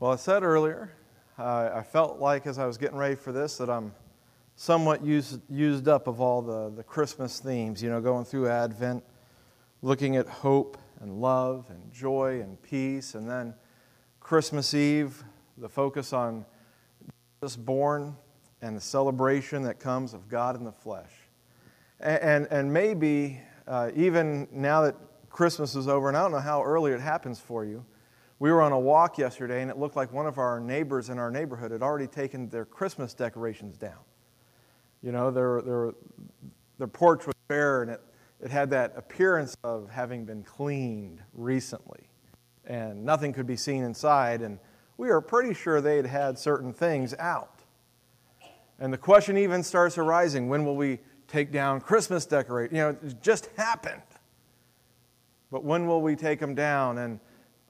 Well, I said earlier, I felt like as I was getting ready for this that I'm somewhat used, used up of all the, the Christmas themes, you know, going through Advent, looking at hope and love and joy and peace, and then Christmas Eve, the focus on Jesus born and the celebration that comes of God in the flesh. And, and, and maybe uh, even now that Christmas is over, and I don't know how early it happens for you, we were on a walk yesterday, and it looked like one of our neighbors in our neighborhood had already taken their Christmas decorations down. You know, their, their, their porch was bare, and it, it had that appearance of having been cleaned recently. And nothing could be seen inside, and we are pretty sure they had had certain things out. And the question even starts arising when will we take down Christmas decorations? You know, it just happened. But when will we take them down? And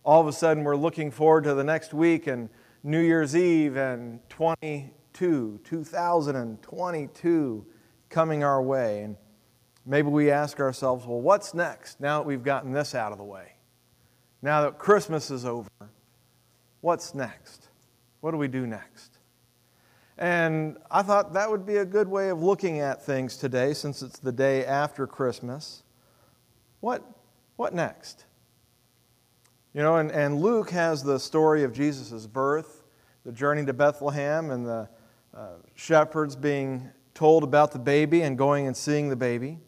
all of a sudden we're looking forward to the next week and New Year's Eve and 22, 2022 coming our way. And maybe we ask ourselves, well, what's next now that we've gotten this out of the way? Now that Christmas is over, what's next? What do we do next? And I thought that would be a good way of looking at things today since it's the day after Christmas. What, what next? You know, and, and Luke has the story of Jesus' birth, the journey to Bethlehem, and the uh, shepherds being told about the baby and going and seeing the baby.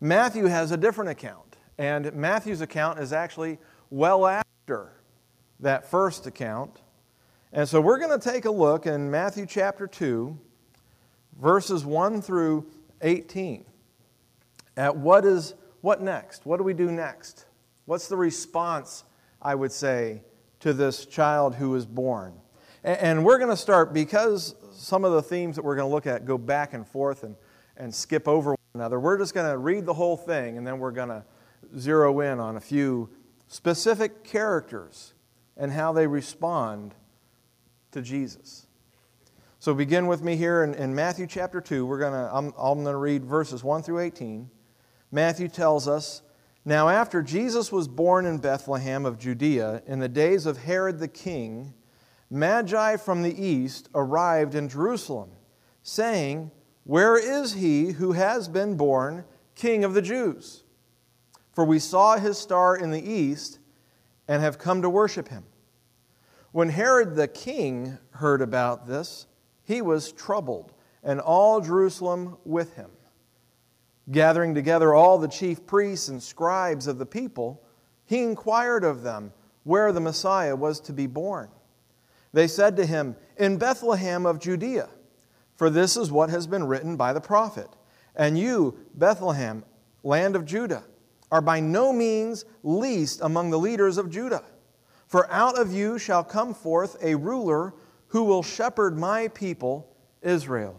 Matthew has a different account, and Matthew's account is actually well after that first account. And so we're going to take a look in Matthew chapter 2, verses 1 through 18, at what is what next? What do we do next? What's the response I would say, to this child who was born. And we're going to start because some of the themes that we're going to look at go back and forth and, and skip over one another. We're just going to read the whole thing and then we're going to zero in on a few specific characters and how they respond to Jesus. So begin with me here in, in Matthew chapter 2. We're going to, I'm, I'm going to read verses 1 through 18. Matthew tells us now, after Jesus was born in Bethlehem of Judea in the days of Herod the king, Magi from the east arrived in Jerusalem, saying, Where is he who has been born king of the Jews? For we saw his star in the east and have come to worship him. When Herod the king heard about this, he was troubled, and all Jerusalem with him. Gathering together all the chief priests and scribes of the people, he inquired of them where the Messiah was to be born. They said to him, In Bethlehem of Judea, for this is what has been written by the prophet. And you, Bethlehem, land of Judah, are by no means least among the leaders of Judah. For out of you shall come forth a ruler who will shepherd my people, Israel.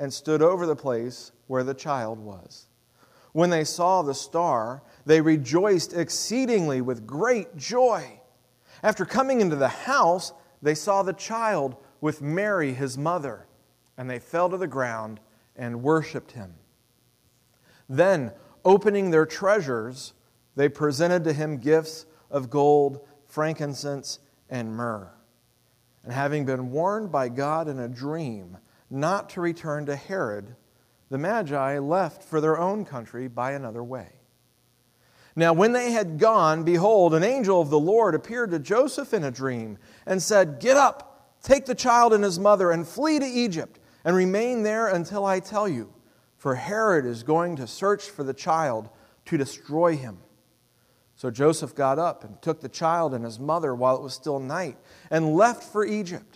and stood over the place where the child was. When they saw the star, they rejoiced exceedingly with great joy. After coming into the house, they saw the child with Mary, his mother, and they fell to the ground and worshiped him. Then, opening their treasures, they presented to him gifts of gold, frankincense, and myrrh. And having been warned by God in a dream, not to return to Herod, the Magi left for their own country by another way. Now, when they had gone, behold, an angel of the Lord appeared to Joseph in a dream and said, Get up, take the child and his mother, and flee to Egypt, and remain there until I tell you, for Herod is going to search for the child to destroy him. So Joseph got up and took the child and his mother while it was still night, and left for Egypt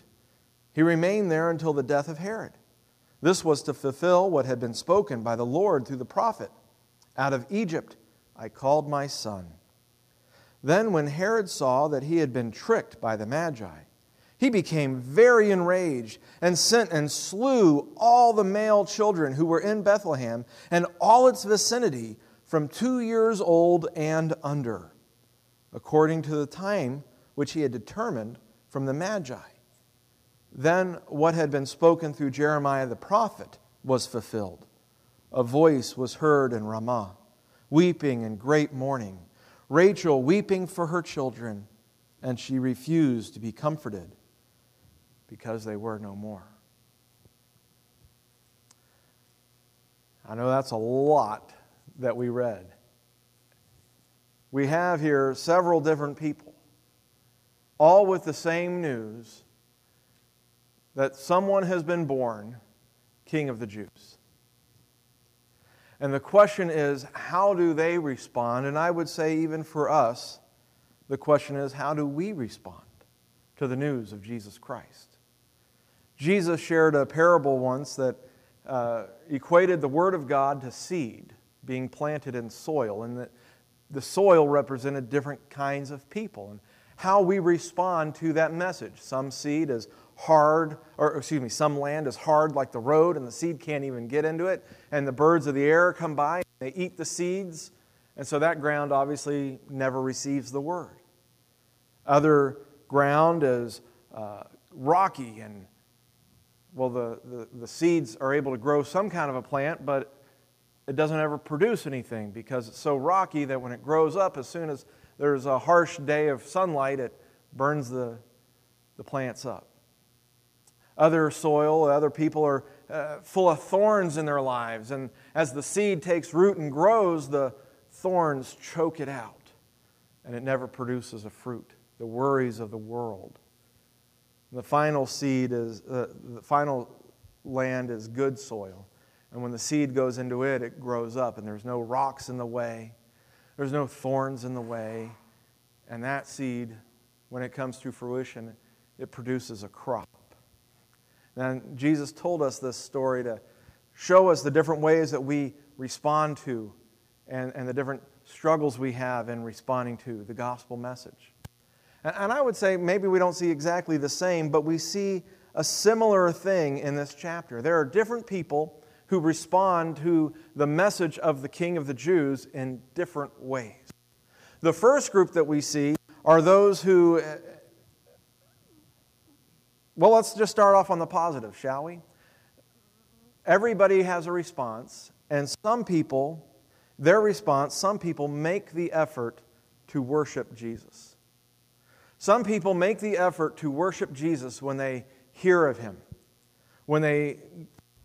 he remained there until the death of Herod. This was to fulfill what had been spoken by the Lord through the prophet Out of Egypt I called my son. Then, when Herod saw that he had been tricked by the Magi, He became very enraged and sent and slew all the male children who were in Bethlehem and all its vicinity from two years old and under, according to the time which he had determined from the Magi. Then what had been spoken through Jeremiah the prophet was fulfilled. A voice was heard in Ramah, weeping in great mourning, Rachel weeping for her children, and she refused to be comforted because they were no more. I know that's a lot that we read. We have here several different people, all with the same news that someone has been born king of the Jews. And the question is, how do they respond? And I would say, even for us, the question is, how do we respond to the news of Jesus Christ? Jesus shared a parable once that uh, equated the Word of God to seed being planted in soil, and that the soil represented different kinds of people and how we respond to that message. Some seed is hard, or excuse me, some land is hard like the road, and the seed can't even get into it, and the birds of the air come by, and they eat the seeds, and so that ground obviously never receives the word. Other ground is uh, rocky and well, the, the, the seeds are able to grow some kind of a plant, but it doesn't ever produce anything because it's so rocky that when it grows up, as soon as there's a harsh day of sunlight, it burns the, the plants up. Other soil, other people are uh, full of thorns in their lives, and as the seed takes root and grows, the thorns choke it out, and it never produces a fruit. The worries of the world the final seed is, uh, the final land is good soil. And when the seed goes into it, it grows up, and there's no rocks in the way, there's no thorns in the way. And that seed, when it comes to fruition, it produces a crop. And Jesus told us this story to show us the different ways that we respond to and, and the different struggles we have in responding to the gospel message. And I would say maybe we don't see exactly the same, but we see a similar thing in this chapter. There are different people who respond to the message of the King of the Jews in different ways. The first group that we see are those who, well, let's just start off on the positive, shall we? Everybody has a response, and some people, their response, some people make the effort to worship Jesus. Some people make the effort to worship Jesus when they hear of him, when they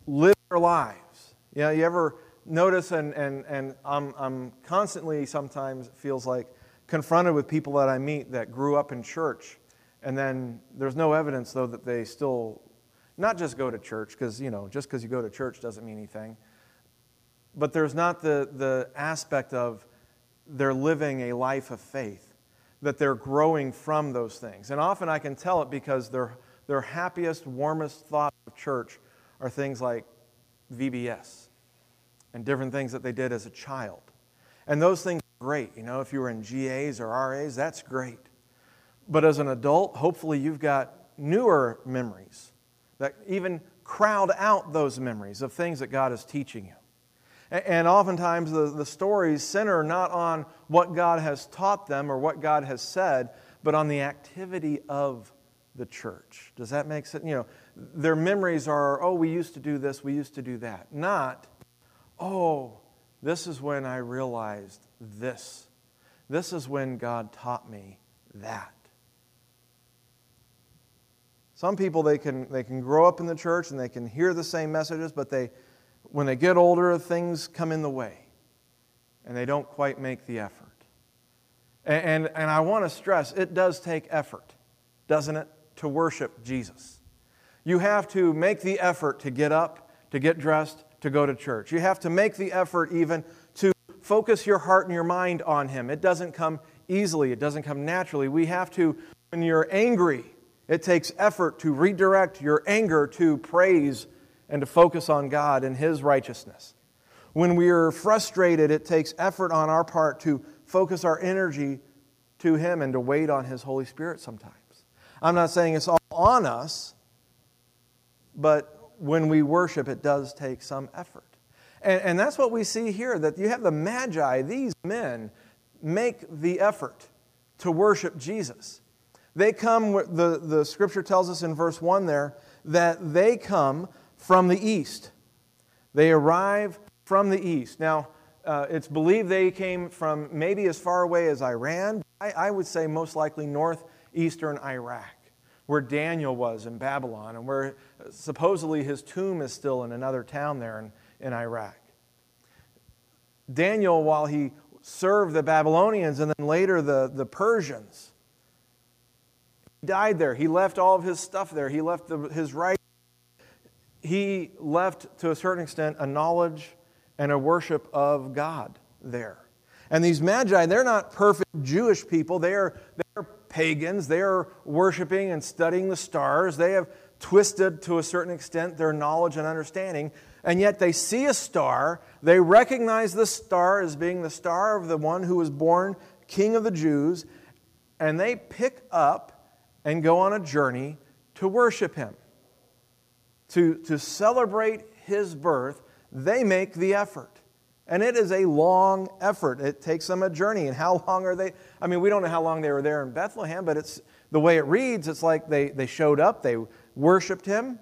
live their lives. You know, you ever notice, and, and, and I'm, I'm constantly sometimes feels like confronted with people that I meet that grew up in church, and then there's no evidence, though, that they still not just go to church, because, you know, just because you go to church doesn't mean anything, but there's not the, the aspect of they're living a life of faith that they're growing from those things. And often I can tell it because their, their happiest, warmest thoughts of church are things like VBS and different things that they did as a child. And those things are great. You know, if you were in GAs or RAs, that's great. But as an adult, hopefully you've got newer memories that even crowd out those memories of things that God is teaching you. And oftentimes the, the stories center not on what God has taught them or what God has said, but on the activity of the church. Does that make sense? You know, their memories are, oh, we used to do this, we used to do that. Not, oh, this is when I realized this. This is when God taught me that. Some people, they can, they can grow up in the church and they can hear the same messages, but they, when they get older, things come in the way and they don't quite make the effort. And, and, and I want to stress it does take effort, doesn't it, to worship Jesus. You have to make the effort to get up, to get dressed, to go to church. You have to make the effort even to focus your heart and your mind on Him. It doesn't come easily, it doesn't come naturally. We have to, when you're angry, it takes effort to redirect your anger to praise and to focus on God and His righteousness. When we are frustrated, it takes effort on our part to focus our energy to Him and to wait on His Holy Spirit sometimes. I'm not saying it's all on us, but when we worship, it does take some effort. And, and that's what we see here that you have the Magi, these men make the effort to worship Jesus. They come, the, the scripture tells us in verse 1 there, that they come from the east. They arrive from the east. Now, uh, it's believed they came from maybe as far away as Iran. I, I would say most likely northeastern Iraq, where Daniel was in Babylon, and where supposedly his tomb is still in another town there in, in Iraq. Daniel, while he served the Babylonians and then later the, the Persians, died there. He left all of his stuff there. He left the, his right. He left, to a certain extent, a knowledge and a worship of God there. And these magi, they're not perfect Jewish people. They are, they're pagans. They are worshiping and studying the stars. They have twisted, to a certain extent, their knowledge and understanding. And yet they see a star. They recognize the star as being the star of the one who was born King of the Jews. And they pick up and go on a journey to worship him, to, to celebrate his birth they make the effort. And it is a long effort. It takes them a journey. And how long are they? I mean, we don't know how long they were there in Bethlehem, but it's the way it reads, it's like they, they showed up, they worshiped him,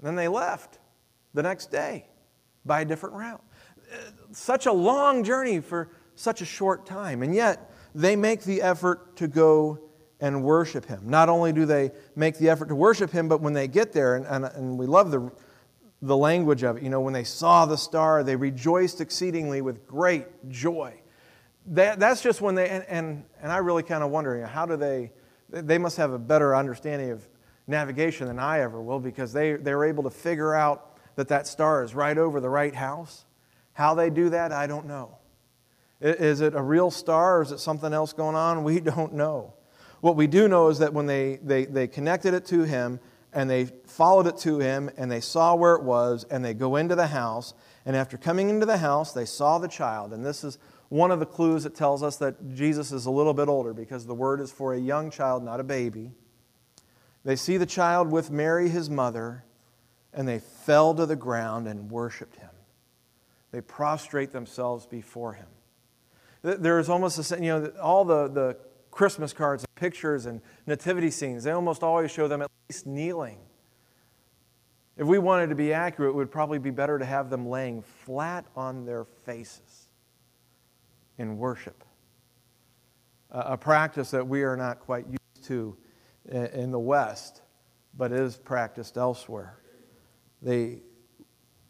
then they left the next day by a different route. Such a long journey for such a short time. And yet, they make the effort to go and worship him. Not only do they make the effort to worship him, but when they get there, and, and, and we love the the language of it. You know, when they saw the star, they rejoiced exceedingly with great joy. That, that's just when they, and, and, and I really kind of wonder, you know, how do they, they must have a better understanding of navigation than I ever will because they, they were able to figure out that that star is right over the right house. How they do that, I don't know. Is it a real star or is it something else going on? We don't know. What we do know is that when they, they, they connected it to him, and they followed it to him and they saw where it was and they go into the house and after coming into the house they saw the child. And this is one of the clues that tells us that jesus is a little bit older because the word is for a young child not a baby. They see the child with mary his mother and they fell to the ground and worshiped him. They prostrate themselves before him. There's almost a you know all the, the Christmas cards and pictures and nativity scenes, they almost always show them at least kneeling. If we wanted to be accurate, it would probably be better to have them laying flat on their faces in worship. A practice that we are not quite used to in the West, but is practiced elsewhere. They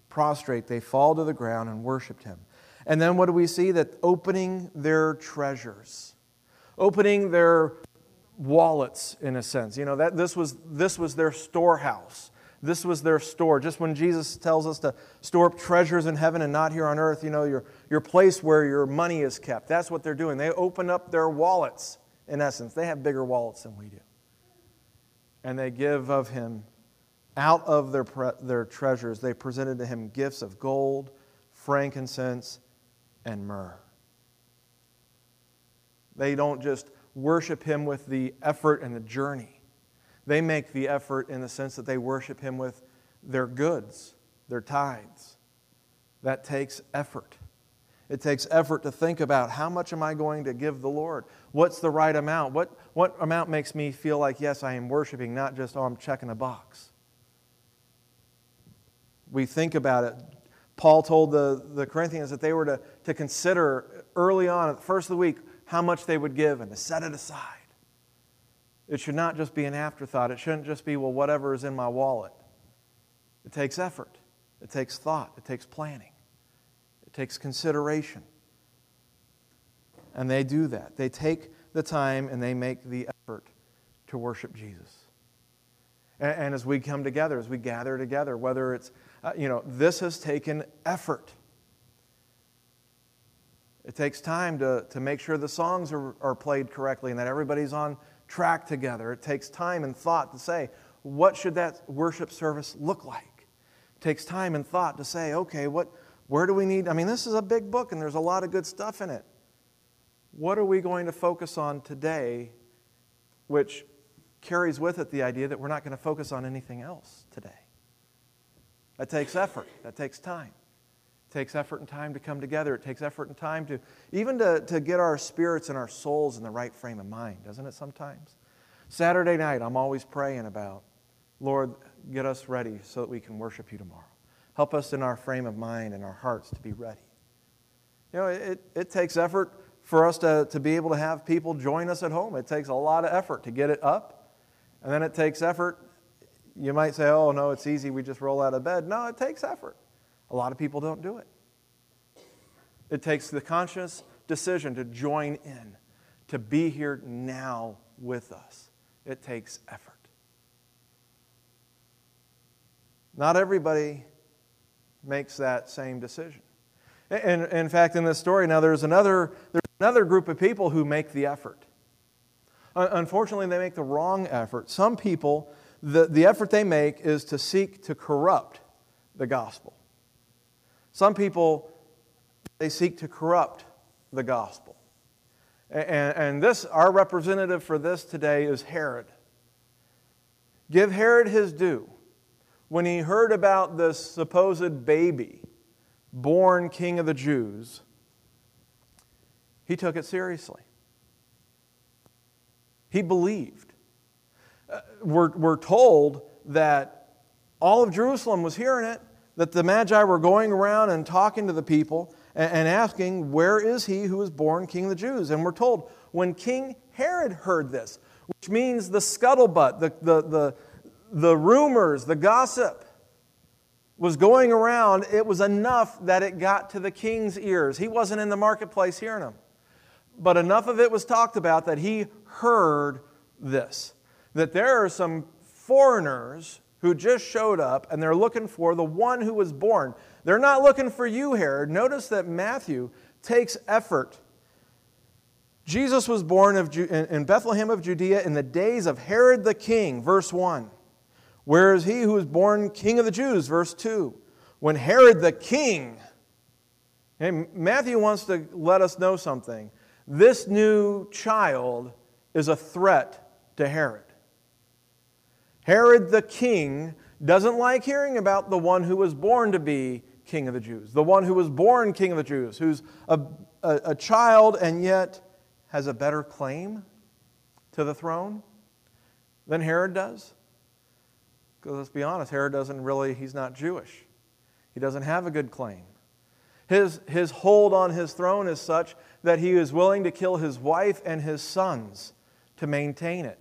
prostrate, they fall to the ground and worshiped him. And then what do we see? That opening their treasures opening their wallets in a sense. You know, that this was this was their storehouse. This was their store. Just when Jesus tells us to store up treasures in heaven and not here on earth, you know, your, your place where your money is kept. That's what they're doing. They open up their wallets, in essence. They have bigger wallets than we do. And they give of him, out of their, pre- their treasures, they presented to him gifts of gold, frankincense, and myrrh. They don't just worship Him with the effort and the journey. They make the effort in the sense that they worship Him with their goods, their tithes. That takes effort. It takes effort to think about how much am I going to give the Lord? What's the right amount? What, what amount makes me feel like, yes, I am worshiping, not just, oh, I'm checking a box? We think about it. Paul told the, the Corinthians that they were to, to consider early on, at the first of the week, how much they would give and to set it aside. It should not just be an afterthought. It shouldn't just be, well, whatever is in my wallet. It takes effort, it takes thought, it takes planning, it takes consideration. And they do that. They take the time and they make the effort to worship Jesus. And, and as we come together, as we gather together, whether it's, uh, you know, this has taken effort. It takes time to, to make sure the songs are, are played correctly and that everybody's on track together. It takes time and thought to say, what should that worship service look like? It takes time and thought to say, okay, what, where do we need? I mean, this is a big book and there's a lot of good stuff in it. What are we going to focus on today, which carries with it the idea that we're not going to focus on anything else today. That takes effort, that takes time. It takes effort and time to come together. It takes effort and time to even to, to get our spirits and our souls in the right frame of mind, doesn't it sometimes? Saturday night, I'm always praying about, Lord, get us ready so that we can worship you tomorrow. Help us in our frame of mind and our hearts to be ready. You know, it, it takes effort for us to, to be able to have people join us at home. It takes a lot of effort to get it up. And then it takes effort. You might say, oh, no, it's easy. We just roll out of bed. No, it takes effort. A lot of people don't do it. It takes the conscious decision to join in, to be here now with us. It takes effort. Not everybody makes that same decision. And in fact, in this story, now there's another, there's another group of people who make the effort. Unfortunately, they make the wrong effort. Some people, the, the effort they make is to seek to corrupt the gospel. Some people, they seek to corrupt the gospel. And, and this, our representative for this today is Herod. Give Herod his due. When he heard about this supposed baby born king of the Jews, he took it seriously. He believed. Uh, we're, we're told that all of Jerusalem was hearing it that the Magi were going around and talking to the people and, asking, Where is he who was born king of the Jews? And we're told, when King Herod heard this, which means the scuttlebutt, the, the, the, the rumors, the gossip was going around, it was enough that it got to the king's ears. He wasn't in the marketplace hearing them. But enough of it was talked about that he heard this that there are some foreigners who just showed up and they're looking for the one who was born. They're not looking for you, Herod. Notice that Matthew takes effort. Jesus was born in Bethlehem of Judea in the days of Herod the king, verse 1. Where is he who was born king of the Jews, verse 2? When Herod the king, hey, Matthew wants to let us know something. This new child is a threat to Herod. Herod the king doesn't like hearing about the one who was born to be king of the Jews, the one who was born king of the Jews, who's a, a, a child and yet has a better claim to the throne than Herod does. Because let's be honest, Herod doesn't really, he's not Jewish. He doesn't have a good claim. His, his hold on his throne is such that he is willing to kill his wife and his sons to maintain it.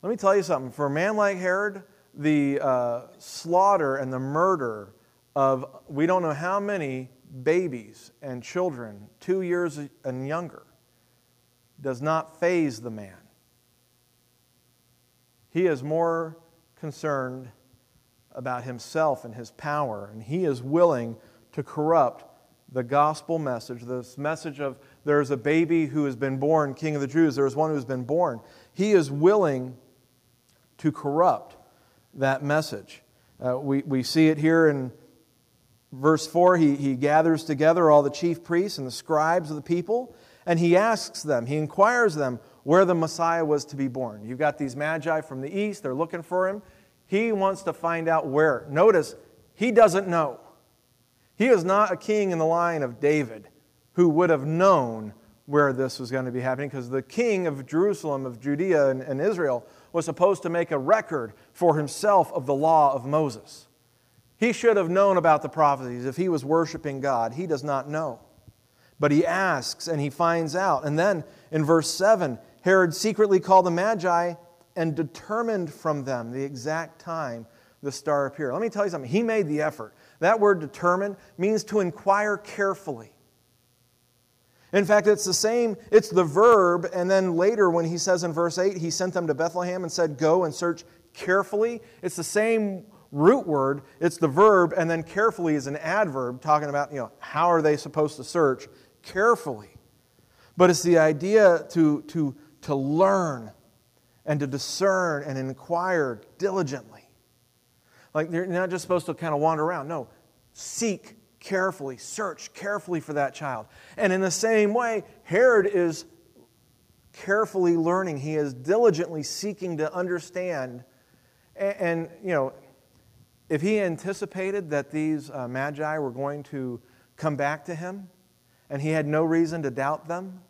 Let me tell you something. For a man like Herod, the uh, slaughter and the murder of we don't know how many babies and children, two years and younger, does not faze the man. He is more concerned about himself and his power, and he is willing to corrupt the gospel message, this message of there's a baby who has been born, King of the Jews, there is one who has been born. He is willing to corrupt that message. Uh, we, we see it here in verse 4. He, he gathers together all the chief priests and the scribes of the people, and he asks them, he inquires them where the Messiah was to be born. You've got these magi from the east, they're looking for him. He wants to find out where. Notice, he doesn't know. He is not a king in the line of David who would have known where this was going to be happening because the king of Jerusalem, of Judea and, and Israel, was supposed to make a record for himself of the law of Moses. He should have known about the prophecies if he was worshiping God. He does not know. But he asks and he finds out. And then in verse 7, Herod secretly called the Magi and determined from them the exact time the star appeared. Let me tell you something. He made the effort. That word determine means to inquire carefully. In fact, it's the same, it's the verb, and then later when he says in verse 8, he sent them to Bethlehem and said, Go and search carefully. It's the same root word, it's the verb, and then carefully is an adverb talking about, you know, how are they supposed to search carefully. But it's the idea to, to, to learn and to discern and inquire diligently. Like you're not just supposed to kind of wander around. No, seek carefully, search carefully for that child. And in the same way, Herod is carefully learning, he is diligently seeking to understand. And, and you know, if he anticipated that these uh, magi were going to come back to him, and he had no reason to doubt them,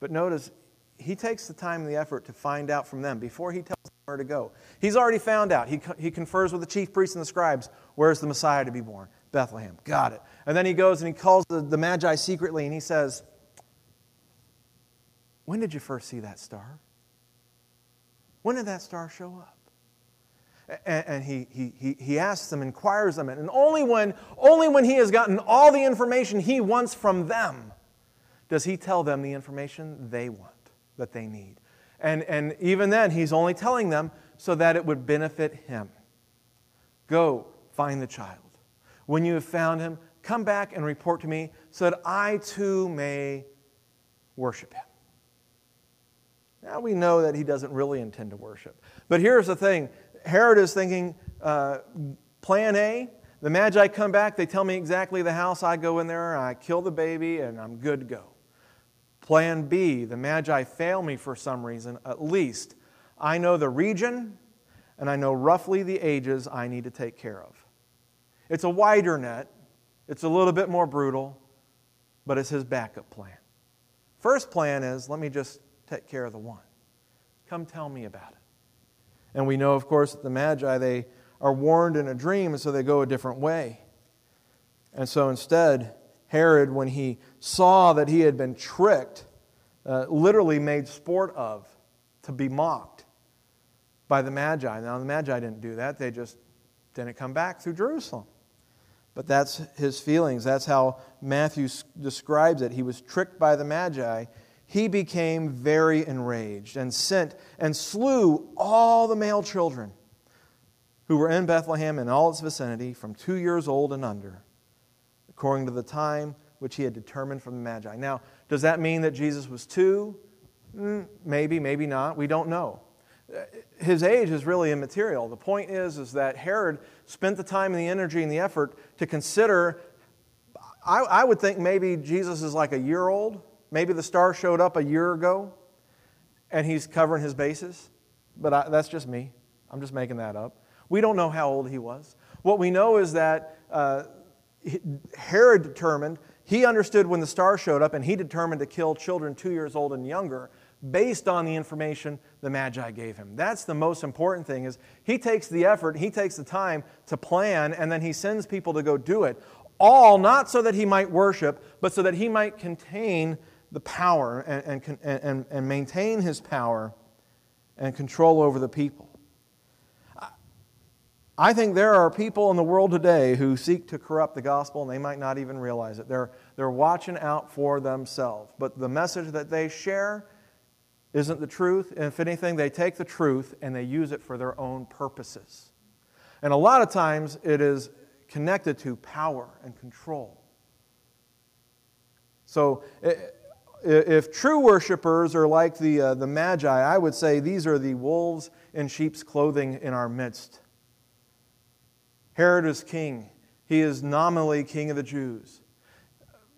but notice, he takes the time and the effort to find out from them before he tells them where to go. He's already found out. He, he confers with the chief priests and the scribes where's the Messiah to be born? Bethlehem. Got it. And then he goes and he calls the, the Magi secretly and he says, When did you first see that star? When did that star show up? And, and he, he, he, he asks them, inquires them, and only when, only when he has gotten all the information he wants from them does he tell them the information they want, that they need. And, and even then, he's only telling them so that it would benefit him. Go find the child. When you have found him, come back and report to me so that I too may worship him. Now we know that he doesn't really intend to worship. But here's the thing Herod is thinking uh, plan A. The Magi come back, they tell me exactly the house. I go in there, I kill the baby, and I'm good to go. Plan B, the Magi fail me for some reason, at least I know the region and I know roughly the ages I need to take care of. It's a wider net, it's a little bit more brutal, but it's his backup plan. First plan is let me just take care of the one. Come tell me about it. And we know, of course, that the Magi, they are warned in a dream, and so they go a different way. And so instead, Herod, when he saw that he had been tricked, uh, literally made sport of, to be mocked by the Magi. Now, the Magi didn't do that, they just didn't come back through Jerusalem. But that's his feelings. That's how Matthew describes it. He was tricked by the Magi. He became very enraged and sent and slew all the male children who were in Bethlehem and all its vicinity from two years old and under according to the time which he had determined from the Magi. Now, does that mean that Jesus was two? Mm, maybe, maybe not. We don't know. His age is really immaterial. The point is, is that Herod spent the time and the energy and the effort to consider. I, I would think maybe Jesus is like a year old. Maybe the star showed up a year ago and he's covering his bases. But I, that's just me. I'm just making that up. We don't know how old he was. What we know is that uh, Herod determined, he understood when the star showed up, and he determined to kill children two years old and younger based on the information the Magi gave him. That's the most important thing is he takes the effort, he takes the time to plan, and then he sends people to go do it. All not so that he might worship, but so that he might contain the power and, and, and, and maintain his power and control over the people. I think there are people in the world today who seek to corrupt the gospel and they might not even realize it. They're, they're watching out for themselves. But the message that they share isn't the truth. And if anything, they take the truth and they use it for their own purposes. And a lot of times it is connected to power and control. So if true worshipers are like the, uh, the Magi, I would say these are the wolves in sheep's clothing in our midst. Herod is king. He is nominally king of the Jews.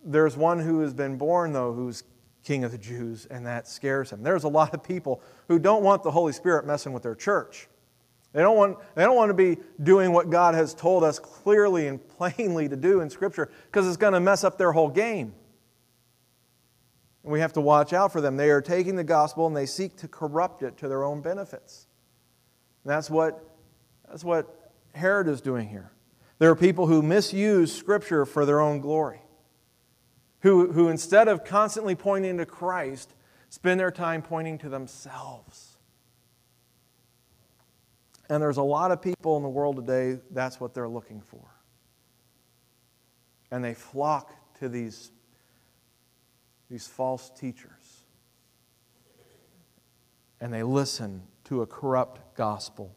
There's one who has been born, though, who's king of the Jews, and that scares him. There's a lot of people who don't want the Holy Spirit messing with their church. They don't want, they don't want to be doing what God has told us clearly and plainly to do in Scripture because it's going to mess up their whole game. And we have to watch out for them. They are taking the gospel and they seek to corrupt it to their own benefits. And that's what, that's what Herod is doing here. There are people who misuse Scripture for their own glory, who, who instead of constantly pointing to Christ, spend their time pointing to themselves. And there's a lot of people in the world today, that's what they're looking for. And they flock to these, these false teachers. And they listen to a corrupt gospel.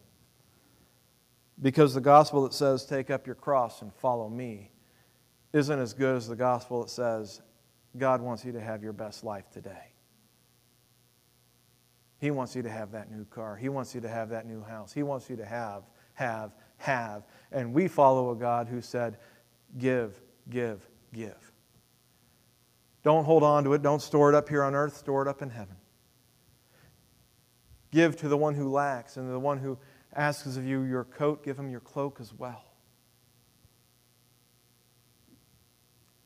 Because the gospel that says, take up your cross and follow me, isn't as good as the gospel that says, God wants you to have your best life today. He wants you to have that new car. He wants you to have that new house. He wants you to have, have, have. And we follow a God who said, give, give, give. Don't hold on to it. Don't store it up here on earth. Store it up in heaven. Give to the one who lacks, and the one who asks of you your coat, give him your cloak as well.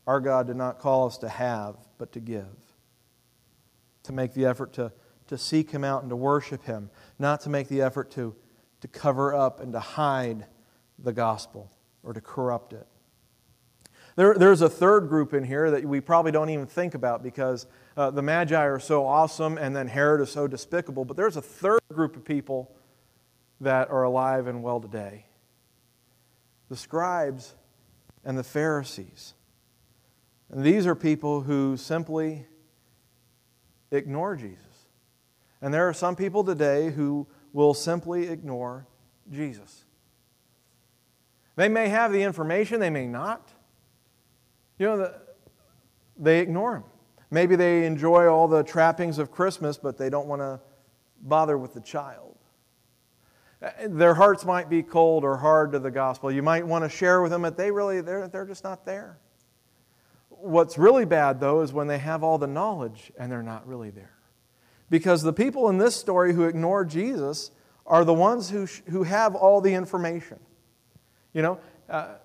Our God did not call us to have, but to give. To make the effort to, to seek Him out and to worship Him, not to make the effort to, to cover up and to hide the gospel or to corrupt it. There, there's a third group in here that we probably don't even think about because uh, the Magi are so awesome and then Herod is so despicable. But there's a third group of people that are alive and well today the scribes and the Pharisees. And these are people who simply ignore Jesus. And there are some people today who will simply ignore Jesus. They may have the information, they may not. You know, they ignore him. Maybe they enjoy all the trappings of Christmas, but they don't want to bother with the child. Their hearts might be cold or hard to the gospel. You might want to share with them, but they really, they're, they're just not there. What's really bad, though, is when they have all the knowledge and they're not really there. Because the people in this story who ignore Jesus are the ones who, who have all the information. You know, uh,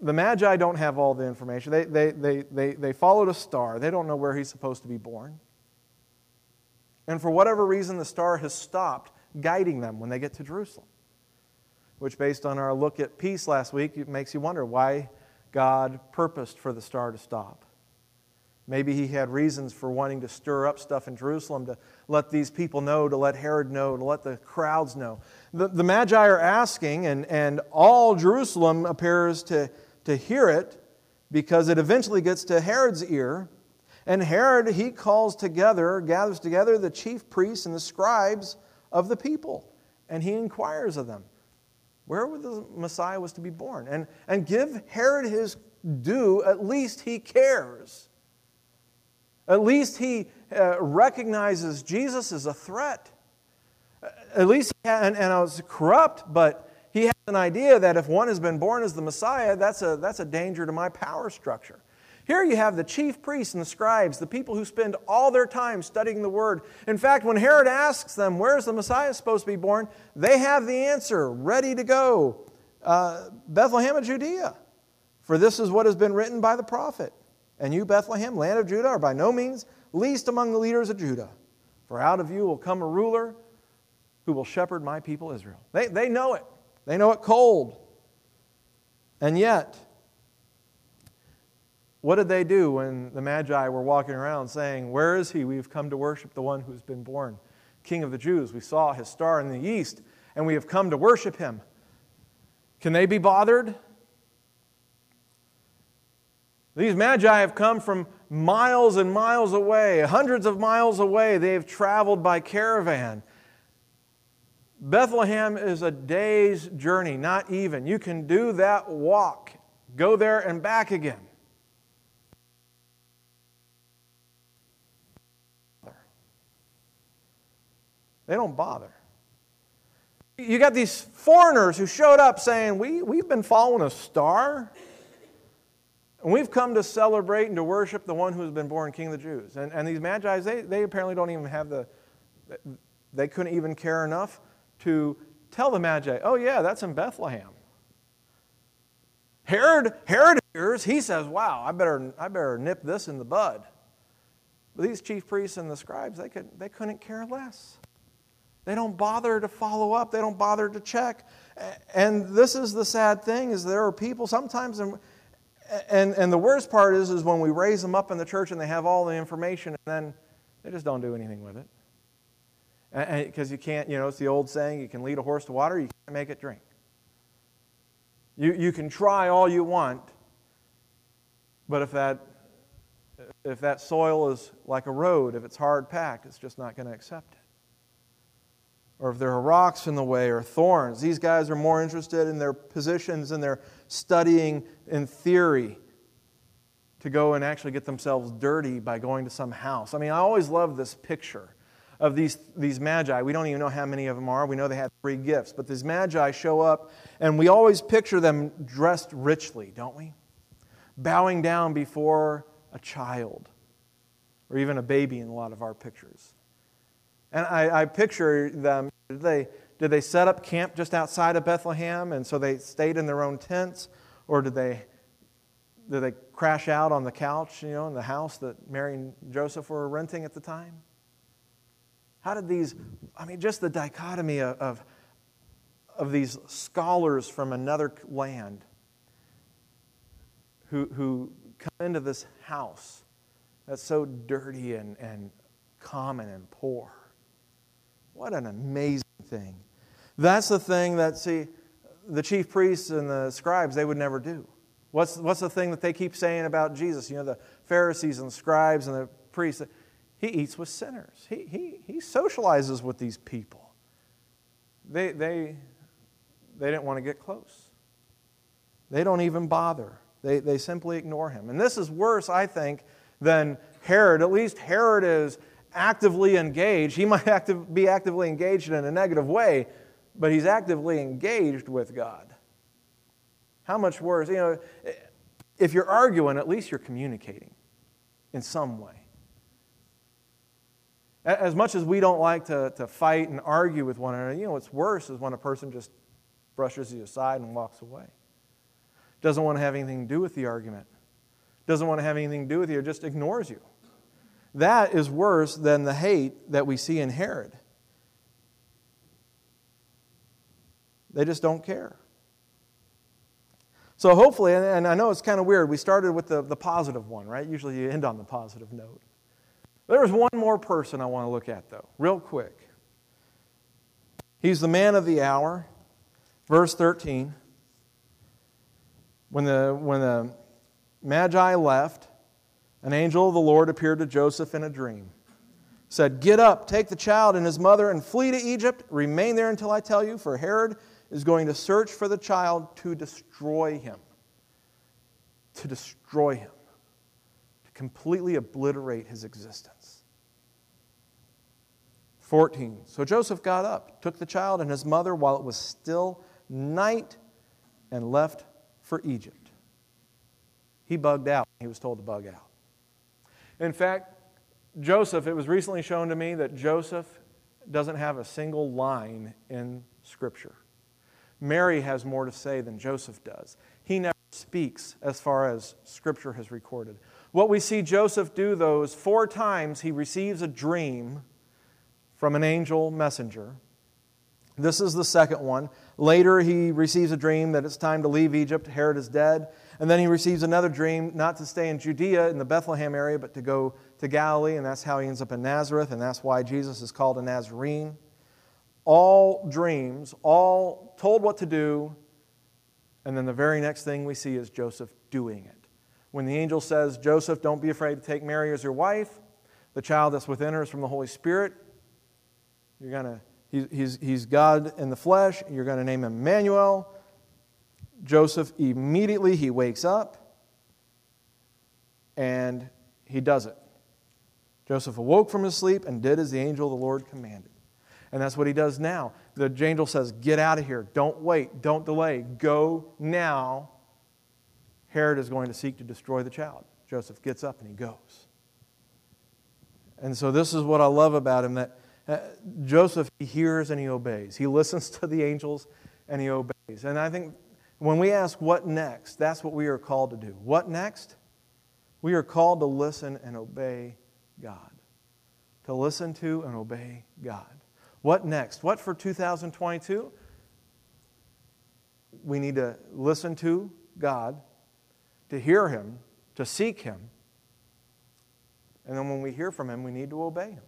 the Magi don't have all the information. They, they, they, they, they followed a star, they don't know where he's supposed to be born. And for whatever reason, the star has stopped guiding them when they get to Jerusalem. Which, based on our look at peace last week, it makes you wonder why God purposed for the star to stop. Maybe he had reasons for wanting to stir up stuff in Jerusalem to let these people know, to let Herod know, to let the crowds know. The, the Magi are asking, and, and all Jerusalem appears to, to hear it because it eventually gets to Herod's ear. And Herod, he calls together, gathers together the chief priests and the scribes of the people. And he inquires of them where the Messiah was to be born. And, and give Herod his due, at least he cares. At least he uh, recognizes Jesus as a threat. At least, and, and I was corrupt, but he has an idea that if one has been born as the Messiah, that's a, that's a danger to my power structure. Here you have the chief priests and the scribes, the people who spend all their time studying the Word. In fact, when Herod asks them, Where's the Messiah supposed to be born? they have the answer ready to go uh, Bethlehem of Judea. For this is what has been written by the prophet. And you, Bethlehem, land of Judah, are by no means least among the leaders of Judah. For out of you will come a ruler who will shepherd my people Israel. They, they know it, they know it cold. And yet, what did they do when the Magi were walking around saying, Where is he? We've come to worship the one who's been born, King of the Jews. We saw his star in the east, and we have come to worship him. Can they be bothered? These magi have come from miles and miles away, hundreds of miles away. They have traveled by caravan. Bethlehem is a day's journey, not even. You can do that walk, go there and back again. They don't bother. You got these foreigners who showed up saying, we, We've been following a star. And we've come to celebrate and to worship the one who has been born King of the Jews. And, and these magi, they, they apparently don't even have the, they couldn't even care enough to tell the magi, oh, yeah, that's in Bethlehem. Herod, Herod hears, he says, wow, I better, I better nip this in the bud. But these chief priests and the scribes, they, could, they couldn't care less. They don't bother to follow up. They don't bother to check. And this is the sad thing is there are people sometimes, and, and the worst part is, is when we raise them up in the church and they have all the information and then they just don't do anything with it. Because you can't, you know, it's the old saying, you can lead a horse to water, you can't make it drink. You, you can try all you want, but if that, if that soil is like a road, if it's hard packed, it's just not going to accept it or if there are rocks in the way or thorns. These guys are more interested in their positions and their studying in theory to go and actually get themselves dirty by going to some house. I mean, I always love this picture of these, these magi. We don't even know how many of them are. We know they had three gifts, but these magi show up, and we always picture them dressed richly, don't we? Bowing down before a child or even a baby in a lot of our pictures. And I, I picture them, did they, did they set up camp just outside of Bethlehem and so they stayed in their own tents? Or did they, did they crash out on the couch, you know, in the house that Mary and Joseph were renting at the time? How did these, I mean, just the dichotomy of, of, of these scholars from another land who, who come into this house that's so dirty and, and common and poor. What an amazing thing. That's the thing that, see, the chief priests and the scribes, they would never do. What's, what's the thing that they keep saying about Jesus? You know, the Pharisees and the scribes and the priests, he eats with sinners. He, he, he socializes with these people. They, they, they didn't want to get close. They don't even bother. They, they simply ignore him. And this is worse, I think, than Herod. At least Herod is actively engaged. He might active, be actively engaged in a negative way, but he's actively engaged with God. How much worse? You know, if you're arguing, at least you're communicating in some way. As much as we don't like to, to fight and argue with one another, you know what's worse is when a person just brushes you aside and walks away. Doesn't want to have anything to do with the argument. Doesn't want to have anything to do with you, or just ignores you. That is worse than the hate that we see in Herod. They just don't care. So, hopefully, and I know it's kind of weird, we started with the, the positive one, right? Usually you end on the positive note. There's one more person I want to look at, though, real quick. He's the man of the hour. Verse 13. When the, when the Magi left, an angel of the Lord appeared to Joseph in a dream. Said, Get up, take the child and his mother, and flee to Egypt. Remain there until I tell you, for Herod is going to search for the child to destroy him. To destroy him. To completely obliterate his existence. 14. So Joseph got up, took the child and his mother while it was still night, and left for Egypt. He bugged out. He was told to bug out. In fact, Joseph, it was recently shown to me that Joseph doesn't have a single line in Scripture. Mary has more to say than Joseph does. He never speaks as far as Scripture has recorded. What we see Joseph do, though, is four times he receives a dream from an angel messenger. This is the second one. Later, he receives a dream that it's time to leave Egypt. Herod is dead. And then he receives another dream not to stay in Judea in the Bethlehem area, but to go to Galilee. And that's how he ends up in Nazareth. And that's why Jesus is called a Nazarene. All dreams, all told what to do. And then the very next thing we see is Joseph doing it. When the angel says, Joseph, don't be afraid to take Mary as your wife, the child that's within her is from the Holy Spirit. You're going to He's, he's, he's God in the flesh. You're going to name him Emmanuel. Joseph immediately he wakes up and he does it. Joseph awoke from his sleep and did as the angel of the Lord commanded. And that's what he does now. The angel says, Get out of here. Don't wait. Don't delay. Go now. Herod is going to seek to destroy the child. Joseph gets up and he goes. And so, this is what I love about him that uh, Joseph, he hears and he obeys. He listens to the angels and he obeys. And I think when we ask what next, that's what we are called to do. What next? We are called to listen and obey God. To listen to and obey God. What next? What for 2022? We need to listen to God, to hear Him, to seek Him. And then when we hear from Him, we need to obey Him.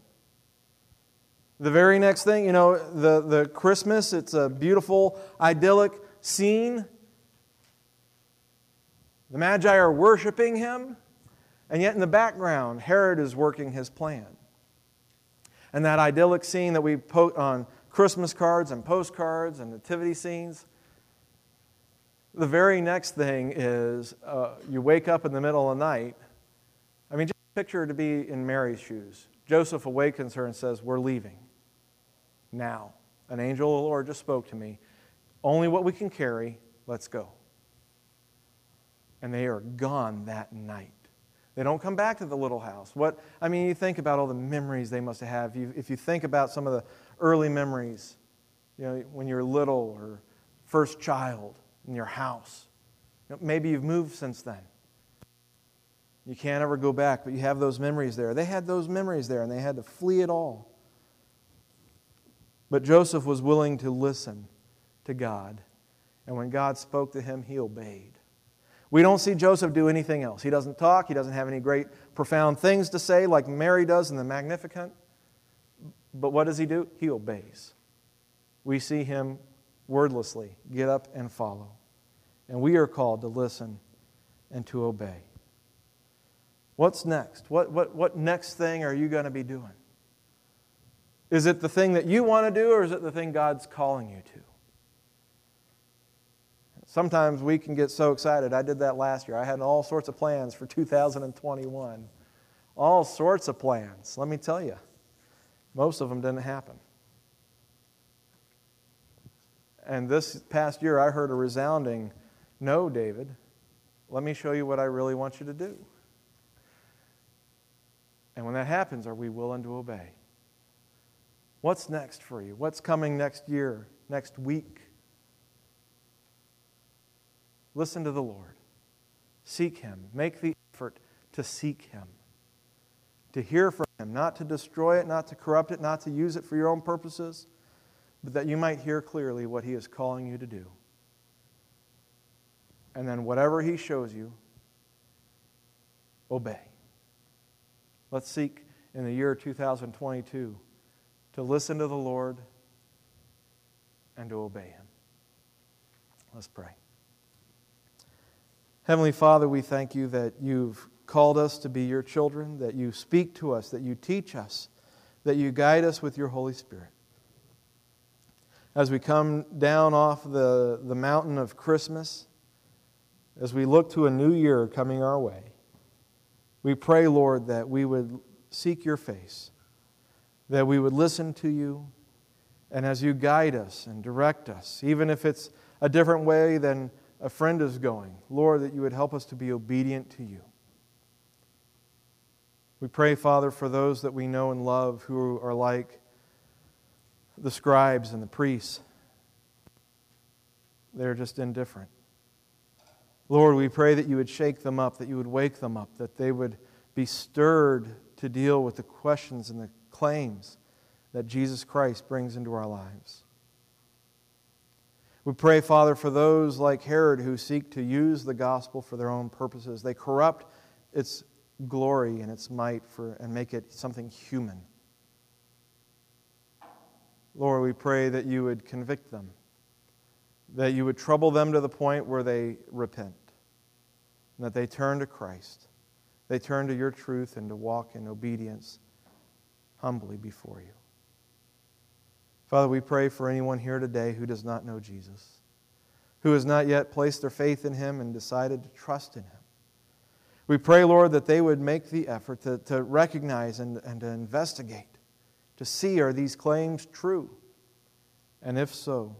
The very next thing, you know, the, the Christmas, it's a beautiful, idyllic scene. The Magi are worshiping him, and yet in the background, Herod is working his plan. And that idyllic scene that we put on Christmas cards and postcards and nativity scenes, the very next thing is uh, you wake up in the middle of the night. I mean, just picture to be in Mary's shoes. Joseph awakens her and says, We're leaving now. An angel of the Lord just spoke to me. Only what we can carry, let's go. And they are gone that night. They don't come back to the little house. What I mean, you think about all the memories they must have. You, if you think about some of the early memories, you know, when you're little or first child in your house. You know, maybe you've moved since then. You can't ever go back, but you have those memories there. They had those memories there, and they had to flee it all. But Joseph was willing to listen to God. And when God spoke to him, he obeyed. We don't see Joseph do anything else. He doesn't talk, he doesn't have any great, profound things to say like Mary does in the Magnificat. But what does he do? He obeys. We see him wordlessly get up and follow. And we are called to listen and to obey. What's next? What, what, what next thing are you going to be doing? Is it the thing that you want to do, or is it the thing God's calling you to? Sometimes we can get so excited. I did that last year. I had all sorts of plans for 2021. All sorts of plans. Let me tell you, most of them didn't happen. And this past year, I heard a resounding no, David. Let me show you what I really want you to do. And when that happens, are we willing to obey? What's next for you? What's coming next year, next week? Listen to the Lord. Seek Him. Make the effort to seek Him, to hear from Him, not to destroy it, not to corrupt it, not to use it for your own purposes, but that you might hear clearly what He is calling you to do. And then, whatever He shows you, obey. Let's seek in the year 2022 to listen to the Lord and to obey Him. Let's pray. Heavenly Father, we thank you that you've called us to be your children, that you speak to us, that you teach us, that you guide us with your Holy Spirit. As we come down off the, the mountain of Christmas, as we look to a new year coming our way, we pray, Lord, that we would seek your face that we would listen to you, and as you guide us and direct us, even if it's a different way than a friend is going, Lord, that you would help us to be obedient to you. We pray, Father, for those that we know and love who are like the scribes and the priests. They're just indifferent. Lord, we pray that you would shake them up, that you would wake them up, that they would be stirred to deal with the questions and the claims that Jesus Christ brings into our lives. We pray, Father, for those like Herod who seek to use the gospel for their own purposes. They corrupt its glory and its might for, and make it something human. Lord, we pray that you would convict them, that you would trouble them to the point where they repent, and that they turn to Christ. They turn to your truth and to walk in obedience humbly before you. Father, we pray for anyone here today who does not know Jesus, who has not yet placed their faith in him and decided to trust in him. We pray, Lord, that they would make the effort to, to recognize and, and to investigate, to see are these claims true? And if so,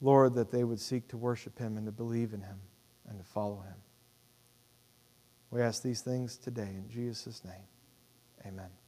Lord, that they would seek to worship him and to believe in him and to follow him. We ask these things today in Jesus' name. Amen.